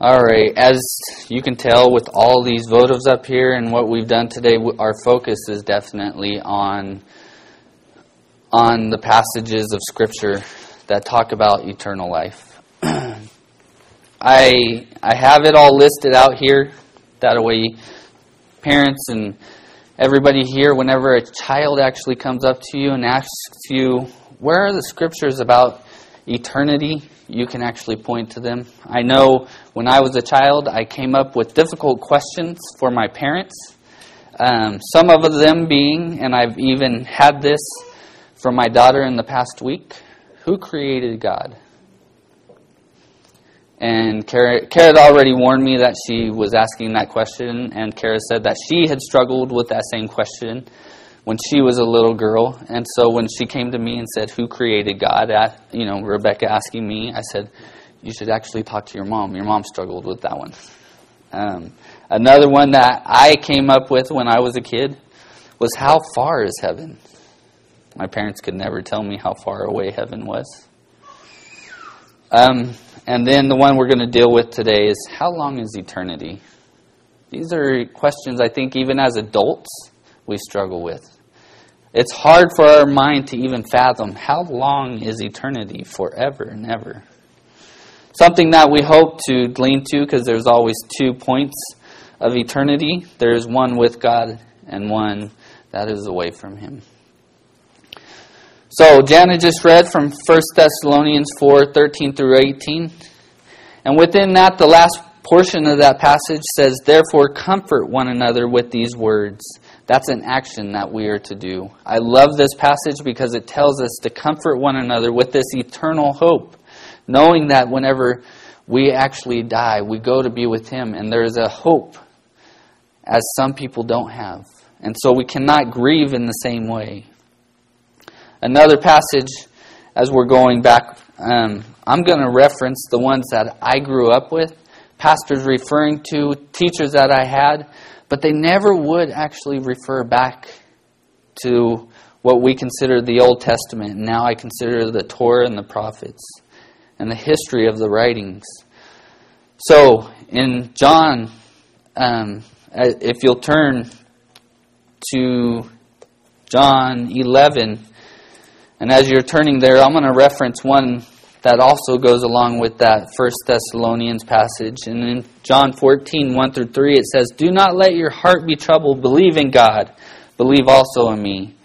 All right, as you can tell with all these votives up here and what we've done today, our focus is definitely on on the passages of scripture that talk about eternal life. I I have it all listed out here that way parents and everybody here whenever a child actually comes up to you and asks you where are the scriptures about eternity you can actually point to them. I know when I was a child, I came up with difficult questions for my parents. Um, some of them being, and I've even had this from my daughter in the past week Who created God? And Kara, Kara had already warned me that she was asking that question, and Kara said that she had struggled with that same question when she was a little girl. And so when she came to me and said, Who created God? You know, Rebecca asking me, I said, You should actually talk to your mom. Your mom struggled with that one. Um, another one that I came up with when I was a kid was, How far is heaven? My parents could never tell me how far away heaven was. Um, and then the one we're going to deal with today is How long is eternity? These are questions I think even as adults we struggle with. It's hard for our mind to even fathom how long is eternity forever and ever. Something that we hope to glean to because there's always two points of eternity. There's one with God and one that is away from Him. So, Jana just read from 1 Thessalonians 4 13 through 18. And within that, the last portion of that passage says, Therefore, comfort one another with these words. That's an action that we are to do. I love this passage because it tells us to comfort one another with this eternal hope, knowing that whenever we actually die, we go to be with Him, and there is a hope as some people don't have. And so we cannot grieve in the same way. Another passage, as we're going back, um, I'm going to reference the ones that I grew up with, pastors referring to, teachers that I had but they never would actually refer back to what we consider the Old Testament. Now I consider the Torah and the prophets and the history of the writings. So in John, um, if you'll turn to John 11, and as you're turning there, I'm going to reference one that also goes along with that First Thessalonians passage. And in John 14, 1 through 3, it says, Do not let your heart be troubled. Believe in God. Believe also in me.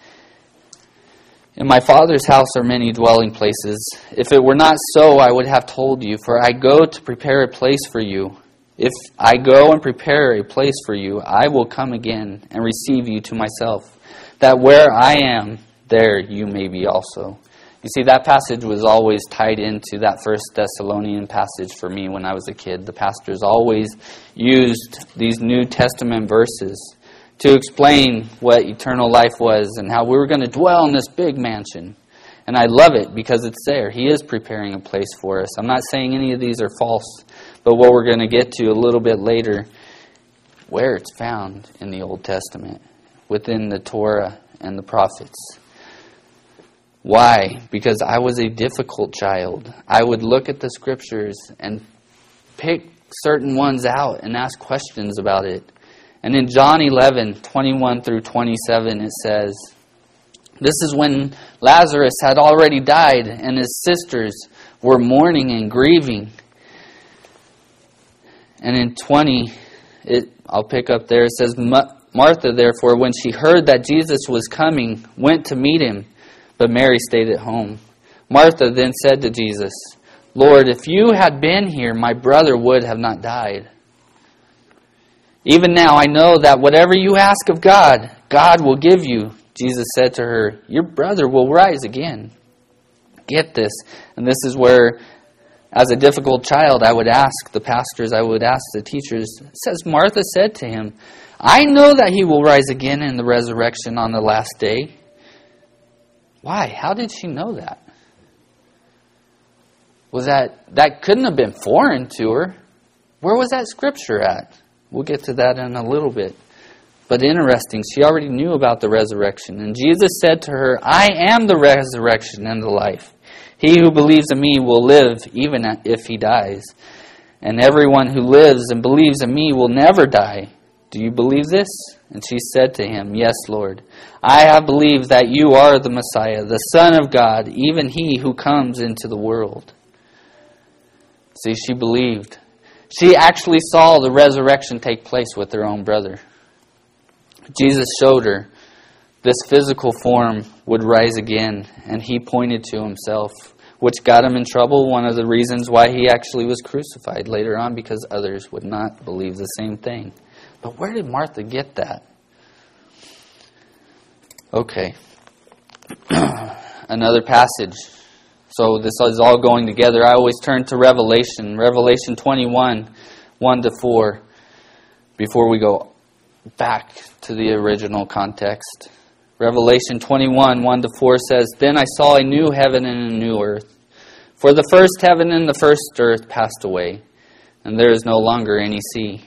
In my Father's house are many dwelling places. If it were not so, I would have told you, for I go to prepare a place for you. If I go and prepare a place for you, I will come again and receive you to myself, that where I am, there you may be also. You see, that passage was always tied into that First Thessalonian passage for me when I was a kid. The pastors always used these New Testament verses to explain what eternal life was and how we were going to dwell in this big mansion. And I love it because it's there. He is preparing a place for us. I'm not saying any of these are false, but what we're going to get to a little bit later, where it's found in the Old Testament, within the Torah and the prophets. Why? Because I was a difficult child. I would look at the scriptures and pick certain ones out and ask questions about it. And in John 11, 21 through 27, it says, This is when Lazarus had already died and his sisters were mourning and grieving. And in 20, it, I'll pick up there, it says, Martha, therefore, when she heard that Jesus was coming, went to meet him but Mary stayed at home. Martha then said to Jesus, Lord, if you had been here, my brother would have not died. Even now I know that whatever you ask of God, God will give you. Jesus said to her, Your brother will rise again. Get this. And this is where, as a difficult child, I would ask the pastors, I would ask the teachers. It says, Martha said to him, I know that he will rise again in the resurrection on the last day. Why? How did she know that? Was that that couldn't have been foreign to her? Where was that scripture at? We'll get to that in a little bit. But interesting, she already knew about the resurrection. And Jesus said to her, I am the resurrection and the life. He who believes in me will live even if he dies. and everyone who lives and believes in me will never die. Do you believe this? And she said to him, Yes, Lord. I have believed that you are the Messiah, the Son of God, even he who comes into the world. See, she believed. She actually saw the resurrection take place with her own brother. Jesus showed her this physical form would rise again, and he pointed to himself, which got him in trouble. One of the reasons why he actually was crucified later on, because others would not believe the same thing. But where did Martha get that? Okay. Another passage. So this is all going together. I always turn to Revelation, Revelation 21, 1 to 4, before we go back to the original context. Revelation 21, 1 to 4 says, Then I saw a new heaven and a new earth. For the first heaven and the first earth passed away, and there is no longer any sea.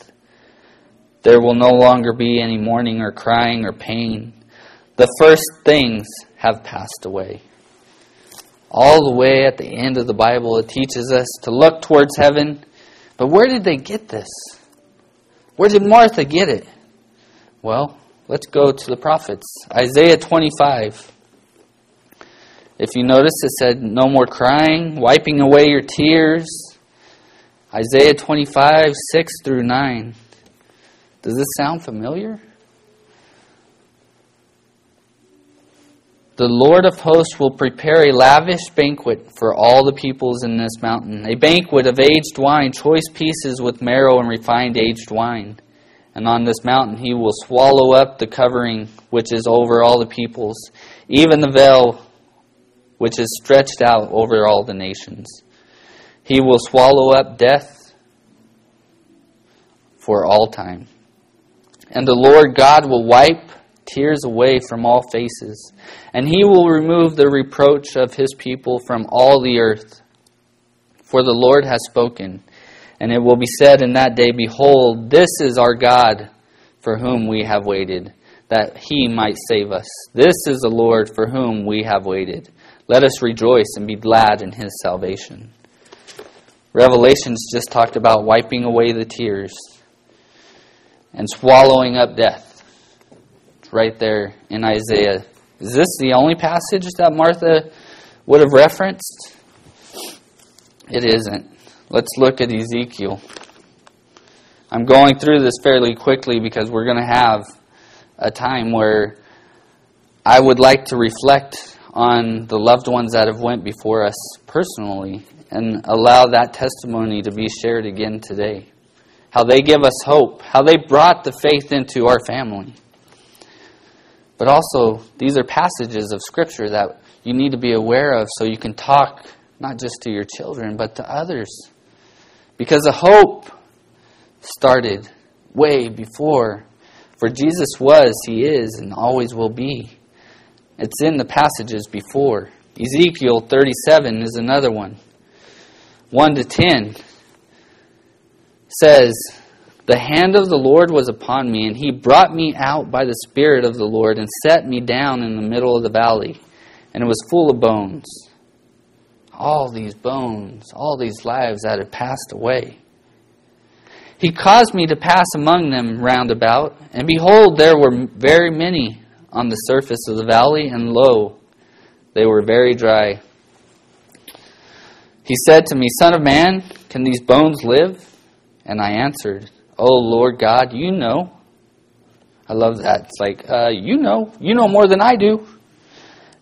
there will no longer be any mourning or crying or pain. The first things have passed away. All the way at the end of the Bible, it teaches us to look towards heaven. But where did they get this? Where did Martha get it? Well, let's go to the prophets. Isaiah 25. If you notice, it said, No more crying, wiping away your tears. Isaiah 25, 6 through 9. Does this sound familiar? The Lord of hosts will prepare a lavish banquet for all the peoples in this mountain, a banquet of aged wine, choice pieces with marrow and refined aged wine. And on this mountain he will swallow up the covering which is over all the peoples, even the veil which is stretched out over all the nations. He will swallow up death for all time. And the Lord God will wipe tears away from all faces, and he will remove the reproach of his people from all the earth. For the Lord has spoken, and it will be said in that day, Behold, this is our God for whom we have waited, that he might save us. This is the Lord for whom we have waited. Let us rejoice and be glad in his salvation. Revelations just talked about wiping away the tears and swallowing up death. It's right there in Isaiah. Is this the only passage that Martha would have referenced? It isn't. Let's look at Ezekiel. I'm going through this fairly quickly because we're going to have a time where I would like to reflect on the loved ones that have went before us personally and allow that testimony to be shared again today how they give us hope, how they brought the faith into our family. But also, these are passages of Scripture that you need to be aware of so you can talk not just to your children, but to others. Because the hope started way before. For Jesus was, He is, and always will be. It's in the passages before. Ezekiel 37 is another one. 1 to 10 says, The hand of the Lord was upon me, and he brought me out by the Spirit of the Lord and set me down in the middle of the valley, and it was full of bones. All these bones, all these lives that had passed away. He caused me to pass among them round about, and behold, there were very many on the surface of the valley, and lo, they were very dry. He said to me, Son of man, can these bones live? And I answered, Oh Lord God, you know. I love that. It's like, uh, you know. You know more than I do.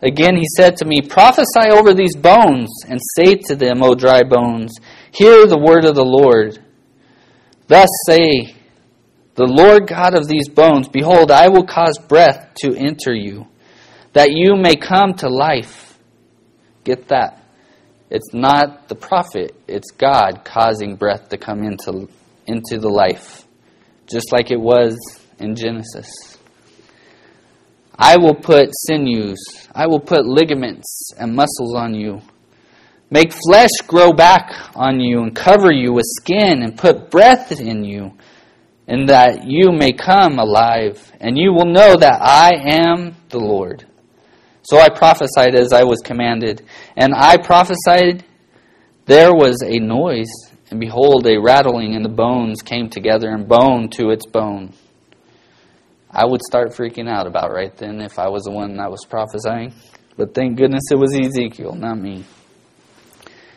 Again he said to me, Prophesy over these bones, and say to them, O dry bones, Hear the word of the Lord. Thus say, The Lord God of these bones, Behold, I will cause breath to enter you, that you may come to life. Get that. It's not the prophet, it's God causing breath to come into, into the life, just like it was in Genesis. I will put sinews, I will put ligaments and muscles on you. Make flesh grow back on you and cover you with skin and put breath in you, and that you may come alive, and you will know that I am the Lord. So I prophesied as I was commanded, and I prophesied there was a noise, and behold, a rattling, and the bones came together, and bone to its bone. I would start freaking out about right then if I was the one that was prophesying. But thank goodness it was Ezekiel, not me.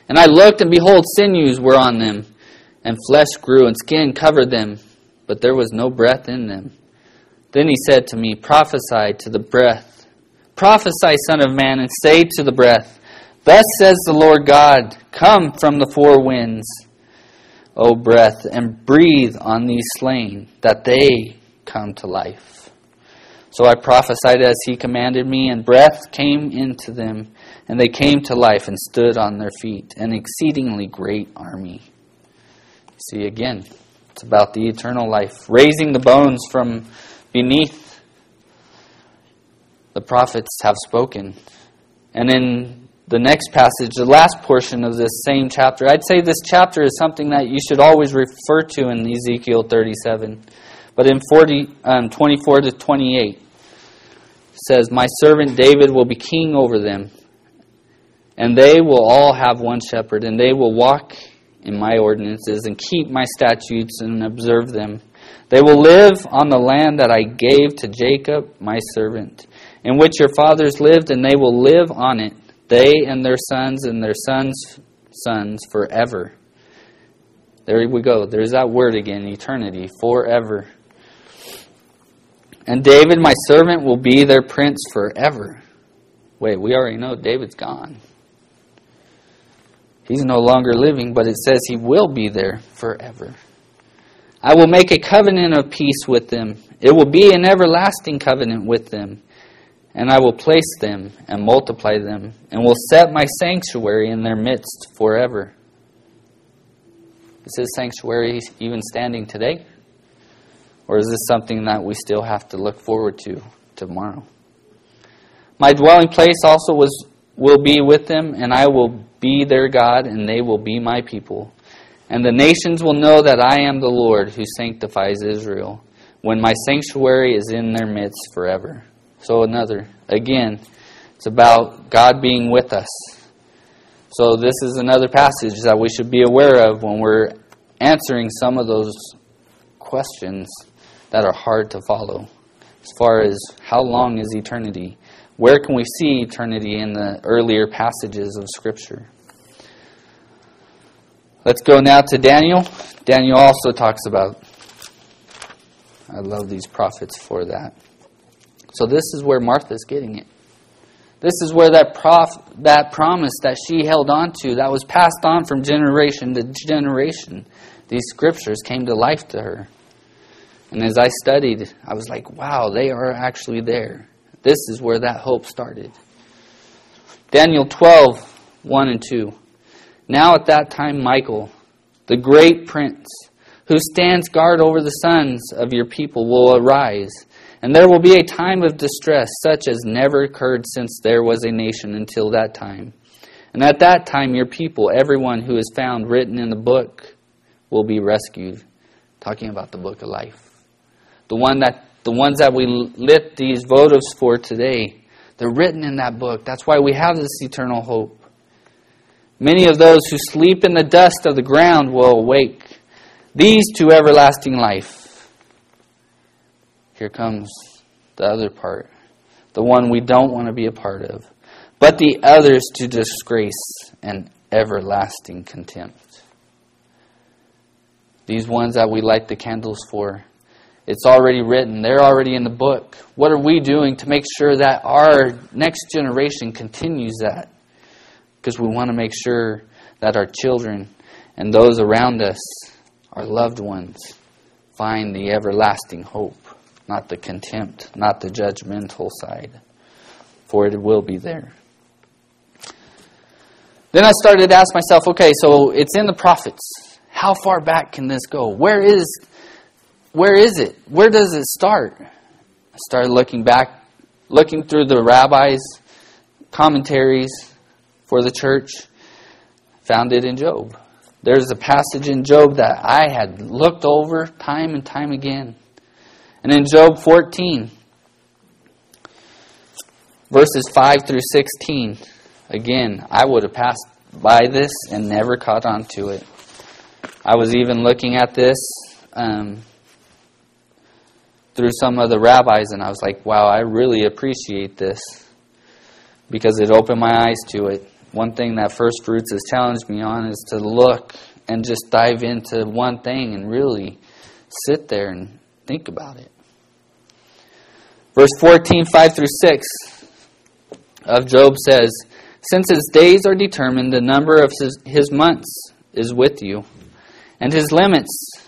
And I looked, and behold, sinews were on them, and flesh grew, and skin covered them, but there was no breath in them. Then he said to me, Prophesy to the breath. Prophesy, Son of Man, and say to the breath, Thus says the Lord God, Come from the four winds, O breath, and breathe on these slain, that they come to life. So I prophesied as he commanded me, and breath came into them, and they came to life and stood on their feet, an exceedingly great army. See again, it's about the eternal life, raising the bones from beneath. The prophets have spoken. And in the next passage, the last portion of this same chapter, I'd say this chapter is something that you should always refer to in Ezekiel 37. But in 40, um, 24 to 28, says, My servant David will be king over them, and they will all have one shepherd, and they will walk in my ordinances and keep my statutes and observe them. They will live on the land that I gave to Jacob, my servant, in which your fathers lived, and they will live on it, they and their sons and their sons' sons forever. There we go. There's that word again eternity, forever. And David, my servant, will be their prince forever. Wait, we already know David's gone. He's no longer living, but it says he will be there forever. I will make a covenant of peace with them. It will be an everlasting covenant with them. And I will place them and multiply them, and will set my sanctuary in their midst forever. Is his sanctuary even standing today? Or is this something that we still have to look forward to tomorrow? My dwelling place also was will be with them, and I will be their God, and they will be my people. And the nations will know that I am the Lord who sanctifies Israel, when my sanctuary is in their midst forever. So, another, again, it's about God being with us. So, this is another passage that we should be aware of when we're answering some of those questions that are hard to follow. As far as how long is eternity? Where can we see eternity in the earlier passages of Scripture? Let's go now to Daniel. Daniel also talks about. I love these prophets for that. So this is where Martha's getting it. This is where that prof, that promise that she held on to, that was passed on from generation to generation, these scriptures came to life to her. And as I studied, I was like, wow, they are actually there. This is where that hope started. Daniel 12, 1 and 2. Now at that time, Michael, the great prince, who stands guard over the sons of your people, will arise. And there will be a time of distress such as never occurred since there was a nation until that time. And at that time, your people, everyone who is found written in the book, will be rescued. Talking about the book of life the one that the ones that we lit these votives for today, they're written in that book. That's why we have this eternal hope. Many of those who sleep in the dust of the ground will awake, these to everlasting life. Here comes the other part, the one we don't want to be a part of, but the others to disgrace and everlasting contempt. These ones that we light the candles for, it's already written. They're already in the book. What are we doing to make sure that our next generation continues that? Because we want to make sure that our children and those around us, our loved ones, find the everlasting hope, not the contempt, not the judgmental side, for it will be there. Then I started to ask myself, okay, so it's in the prophets. How far back can this go? Where is where is it? Where does it start? I started looking back, looking through the rabbis' commentaries for the church, found it in Job. There's a passage in Job that I had looked over time and time again. And in Job 14, verses 5 through 16, again, I would have passed by this and never caught on to it. I was even looking at this um, through some of the rabbis, and I was like, wow, I really appreciate this because it opened my eyes to it. One thing that First Fruits has challenged me on is to look and just dive into one thing and really sit there and think about it. Verse 14, 5 through 6 of Job says, Since his days are determined, the number of his, his months is with you, and his limits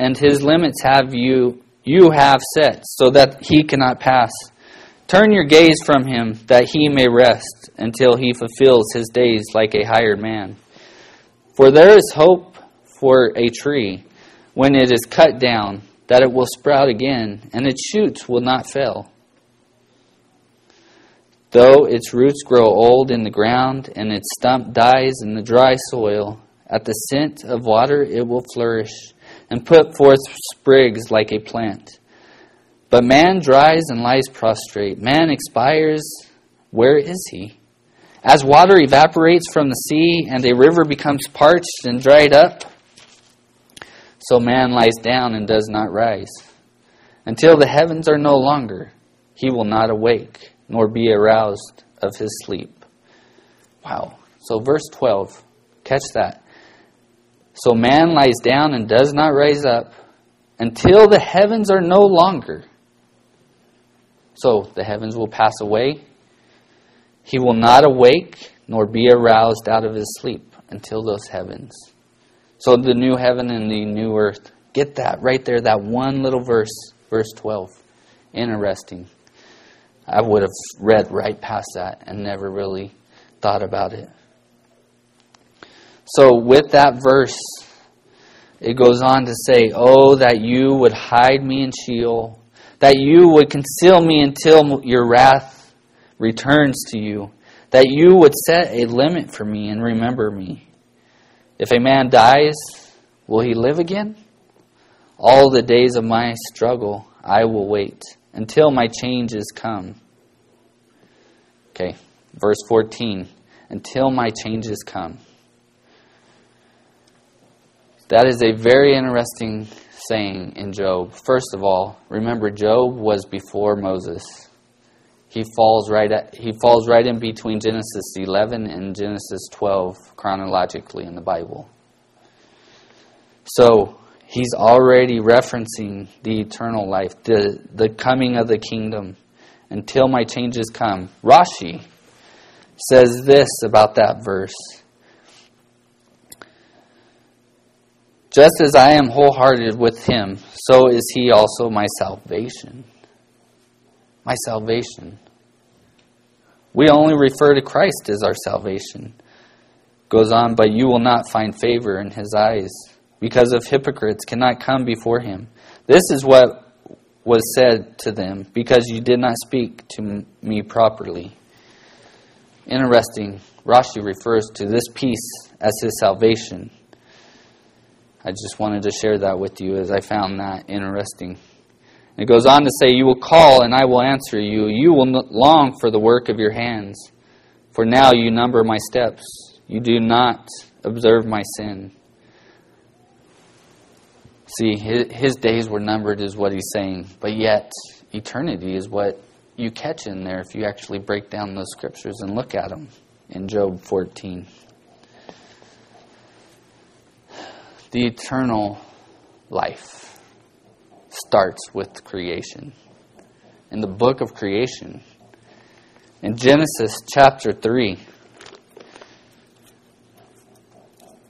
and his limits have you you have set, so that he cannot pass. Turn your gaze from him, that he may rest, until he fulfills his days like a hired man. For there is hope for a tree when it is cut down, that it will sprout again, and its shoots will not fail. Though its roots grow old in the ground, and its stump dies in the dry soil, at the scent of water it will flourish and put forth sprigs like a plant. But man dries and lies prostrate. Man expires. Where is he? As water evaporates from the sea and a river becomes parched and dried up, so man lies down and does not rise. Until the heavens are no longer, he will not awake, nor be aroused of his sleep. Wow. So, verse 12, catch that. So man lies down and does not rise up until the heavens are no longer. So the heavens will pass away. He will not awake nor be aroused out of his sleep until those heavens. So the new heaven and the new earth. Get that right there, that one little verse, verse 12. Interesting. I would have read right past that and never really thought about it. So, with that verse, it goes on to say, Oh, that you would hide me in Sheol, that you would conceal me until your wrath returns to you, that you would set a limit for me and remember me. If a man dies, will he live again? All the days of my struggle I will wait until my changes come. Okay, verse 14. Until my changes come. That is a very interesting saying in Job. First of all, remember Job was before Moses. He falls right at, he falls right in between Genesis 11 and Genesis 12 chronologically in the Bible. So, he's already referencing the eternal life, the the coming of the kingdom until my changes come. Rashi says this about that verse. Just as I am wholehearted with him, so is he also my salvation. My salvation. We only refer to Christ as our salvation. Goes on, but you will not find favor in his eyes, because of hypocrites cannot come before him. This is what was said to them, because you did not speak to me properly. Interesting. Rashi refers to this peace as his salvation. I just wanted to share that with you as I found that interesting. It goes on to say, You will call, and I will answer you. You will long for the work of your hands. For now you number my steps. You do not observe my sin. See, his days were numbered, is what he's saying. But yet, eternity is what you catch in there if you actually break down those scriptures and look at them in Job 14. The eternal life starts with creation. In the book of creation, in Genesis chapter 3,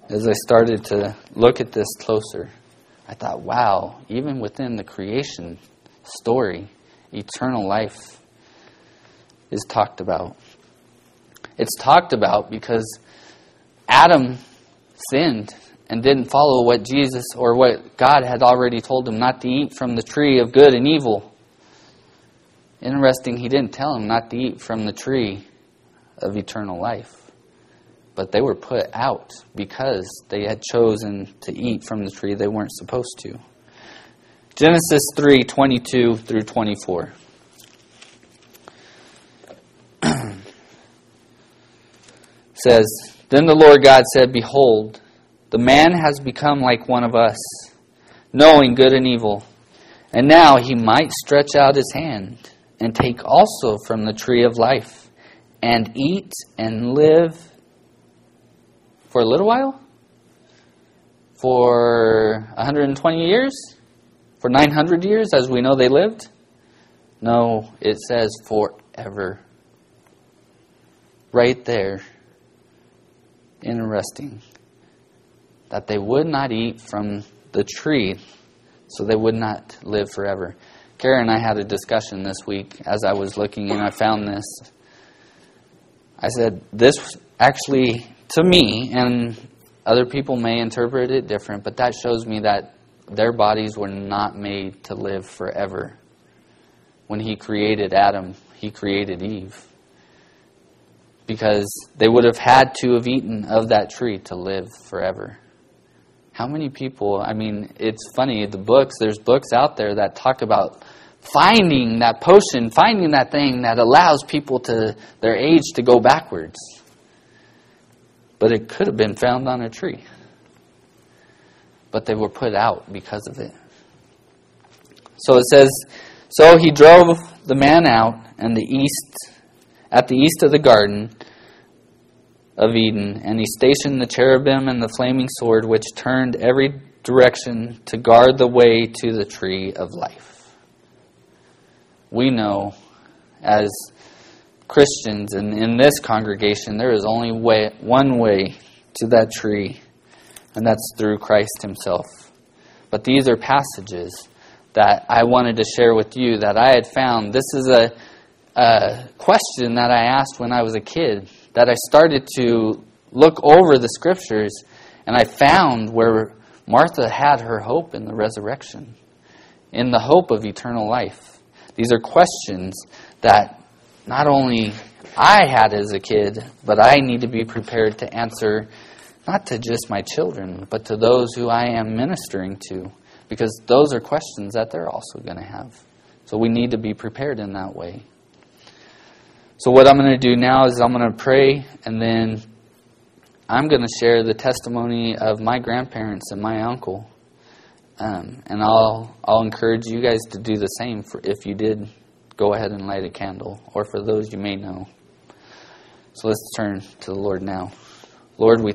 as I started to look at this closer, I thought, wow, even within the creation story, eternal life is talked about. It's talked about because Adam sinned and didn't follow what Jesus or what God had already told him not to eat from the tree of good and evil. Interesting, he didn't tell him not to eat from the tree of eternal life. But they were put out because they had chosen to eat from the tree they weren't supposed to. Genesis 3 22 through 24. says, Then the Lord God said, Behold, the man has become like one of us, knowing good and evil. And now he might stretch out his hand and take also from the tree of life and eat and live for a little while? For 120 years? For 900 years, as we know they lived? No, it says forever. Right there. Interesting. That they would not eat from the tree, so they would not live forever. Karen and I had a discussion this week as I was looking and I found this. I said, This actually, to me, and other people may interpret it different, but that shows me that their bodies were not made to live forever. When He created Adam, He created Eve. Because they would have had to have eaten of that tree to live forever. How many people, I mean, it's funny, the books, there's books out there that talk about finding that potion, finding that thing that allows people to their age to go backwards. But it could have been found on a tree. But they were put out because of it. So it says, so he drove the man out and the east at the east of the garden of Eden, and he stationed the cherubim and the flaming sword which turned every direction to guard the way to the tree of life. We know as Christians and in this congregation there is only way, one way to that tree, and that's through Christ himself. But these are passages that I wanted to share with you that I had found. This is a, a question that I asked when I was a kid, that I started to look over the scriptures, and I found where Martha had her hope in the resurrection, in the hope of eternal life. These are questions that not only I had as a kid, but I need to be prepared to answer not to just my children, but to those who I am ministering to because those are questions that they're also going to have. So we need to be prepared in that way. So, what I'm going to do now is I'm going to pray, and then I'm going to share the testimony of my grandparents and my uncle. Um, and I'll, I'll encourage you guys to do the same for if you did go ahead and light a candle, or for those you may know. So let's turn to the Lord now. Lord, we